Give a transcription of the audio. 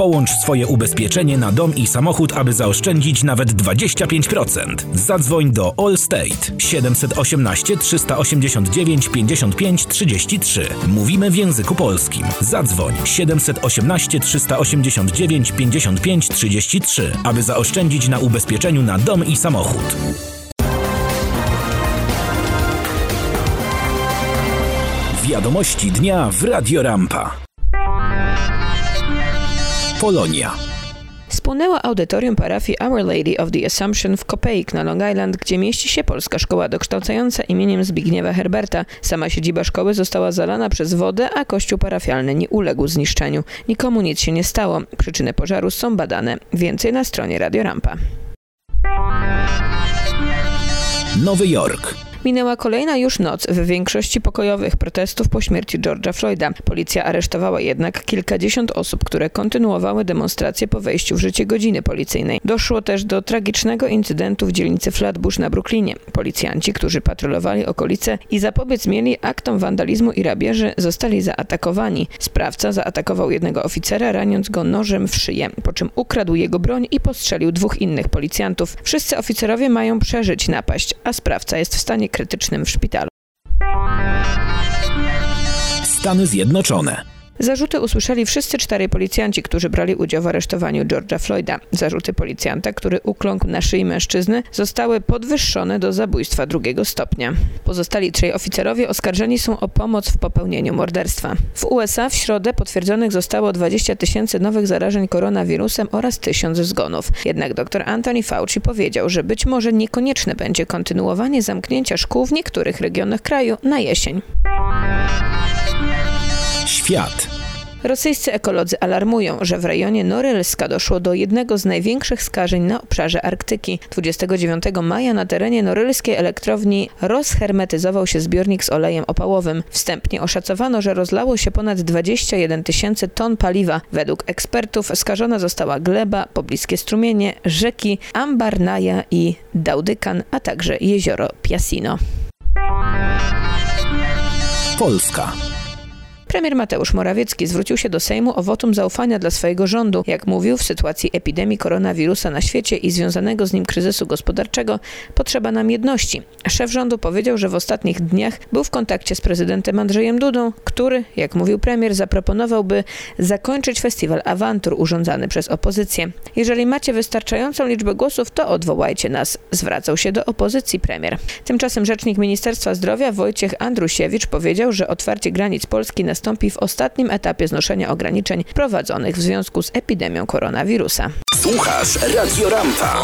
Połącz swoje ubezpieczenie na dom i samochód, aby zaoszczędzić nawet 25%. Zadzwoń do Allstate 718 389 55 33. Mówimy w języku polskim. Zadzwoń 718 389 55 33, aby zaoszczędzić na ubezpieczeniu na dom i samochód. Wiadomości dnia w Radio Rampa. Polonia. Spłonęło audytorium parafii Our Lady of the Assumption w Kopeik na Long Island, gdzie mieści się polska szkoła dokształcająca imieniem Zbigniewa Herberta. Sama siedziba szkoły została zalana przez wodę, a kościół parafialny nie uległ zniszczeniu. Nikomu nic się nie stało. Przyczyny pożaru są badane. Więcej na stronie Radio Rampa. Nowy Jork. Minęła kolejna już noc w większości pokojowych protestów po śmierci George'a Floyda. Policja aresztowała jednak kilkadziesiąt osób, które kontynuowały demonstracje po wejściu w życie godziny policyjnej. Doszło też do tragicznego incydentu w dzielnicy Flatbush na Brooklynie. Policjanci, którzy patrolowali okolice i zapobiec mieli aktom wandalizmu i rabieży, zostali zaatakowani. Sprawca zaatakował jednego oficera, raniąc go nożem w szyję, po czym ukradł jego broń i postrzelił dwóch innych policjantów. Wszyscy oficerowie mają przeżyć napaść, a sprawca jest w stanie krytycznym w szpitalu. Stany Zjednoczone. Zarzuty usłyszeli wszyscy czterej policjanci, którzy brali udział w aresztowaniu George'a Floyda. Zarzuty policjanta, który ukląkł na szyi mężczyzny, zostały podwyższone do zabójstwa drugiego stopnia. Pozostali trzej oficerowie oskarżeni są o pomoc w popełnieniu morderstwa. W USA w środę potwierdzonych zostało 20 tysięcy nowych zarażeń koronawirusem oraz tysiąc zgonów. Jednak dr Anthony Fauci powiedział, że być może niekonieczne będzie kontynuowanie zamknięcia szkół w niektórych regionach kraju na jesień. Świat. Rosyjscy ekolodzy alarmują, że w rejonie Norylska doszło do jednego z największych skażeń na obszarze Arktyki. 29 maja na terenie norylskiej elektrowni rozhermetyzował się zbiornik z olejem opałowym. Wstępnie oszacowano, że rozlało się ponad 21 tysięcy ton paliwa. Według ekspertów skażona została gleba, pobliskie strumienie, rzeki Ambarnaja i Daudykan, a także jezioro Piasino. Polska. Premier Mateusz Morawiecki zwrócił się do Sejmu o wotum zaufania dla swojego rządu. Jak mówił, w sytuacji epidemii koronawirusa na świecie i związanego z nim kryzysu gospodarczego potrzeba nam jedności. Szef rządu powiedział, że w ostatnich dniach był w kontakcie z prezydentem Andrzejem Dudą, który, jak mówił premier, zaproponowałby zakończyć festiwal awantur urządzany przez opozycję. Jeżeli macie wystarczającą liczbę głosów, to odwołajcie nas, zwracał się do opozycji premier. Tymczasem rzecznik Ministerstwa Zdrowia Wojciech Andrusiewicz powiedział, że otwarcie granic Polski na nastąpi w ostatnim etapie znoszenia ograniczeń prowadzonych w związku z epidemią koronawirusa. Słuchasz Radio Rampa.